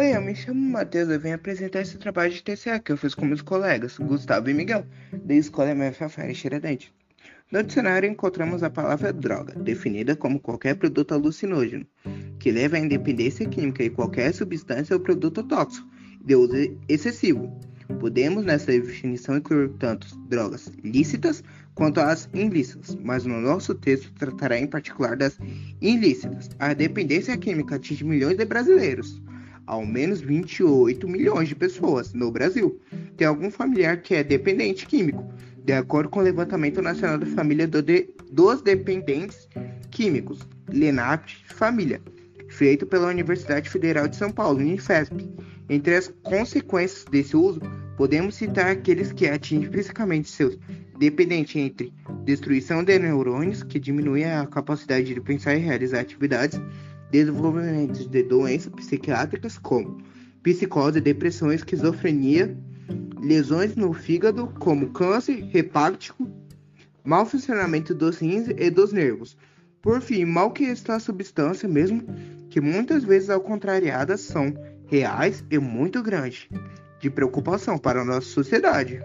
me chamo Matheus e venho apresentar esse trabalho de TCA que eu fiz com meus colegas, Gustavo e Miguel, da Escola MFA Tiradentes. No dicionário encontramos a palavra droga, definida como qualquer produto alucinógeno, que leva à independência química e qualquer substância ou produto tóxico, de uso excessivo. Podemos nessa definição incluir tanto drogas lícitas quanto as ilícitas, mas no nosso texto tratará em particular das ilícitas. A dependência química atinge milhões de brasileiros ao menos 28 milhões de pessoas no Brasil tem algum familiar que é dependente químico, de acordo com o Levantamento Nacional da Família do de, dos Dependentes Químicos, LENAP Família, feito pela Universidade Federal de São Paulo, Unifesp. Entre as consequências desse uso, podemos citar aqueles que atingem fisicamente seus dependentes entre destruição de neurônios, que diminui a capacidade de pensar e realizar atividades, desenvolvimento de doenças psiquiátricas como psicose, depressão, esquizofrenia, lesões no fígado como câncer hepático, mau funcionamento dos rins e dos nervos. Por fim, mal que esta substância, mesmo que muitas vezes ao contrariadas, são reais e muito grandes de preocupação para a nossa sociedade.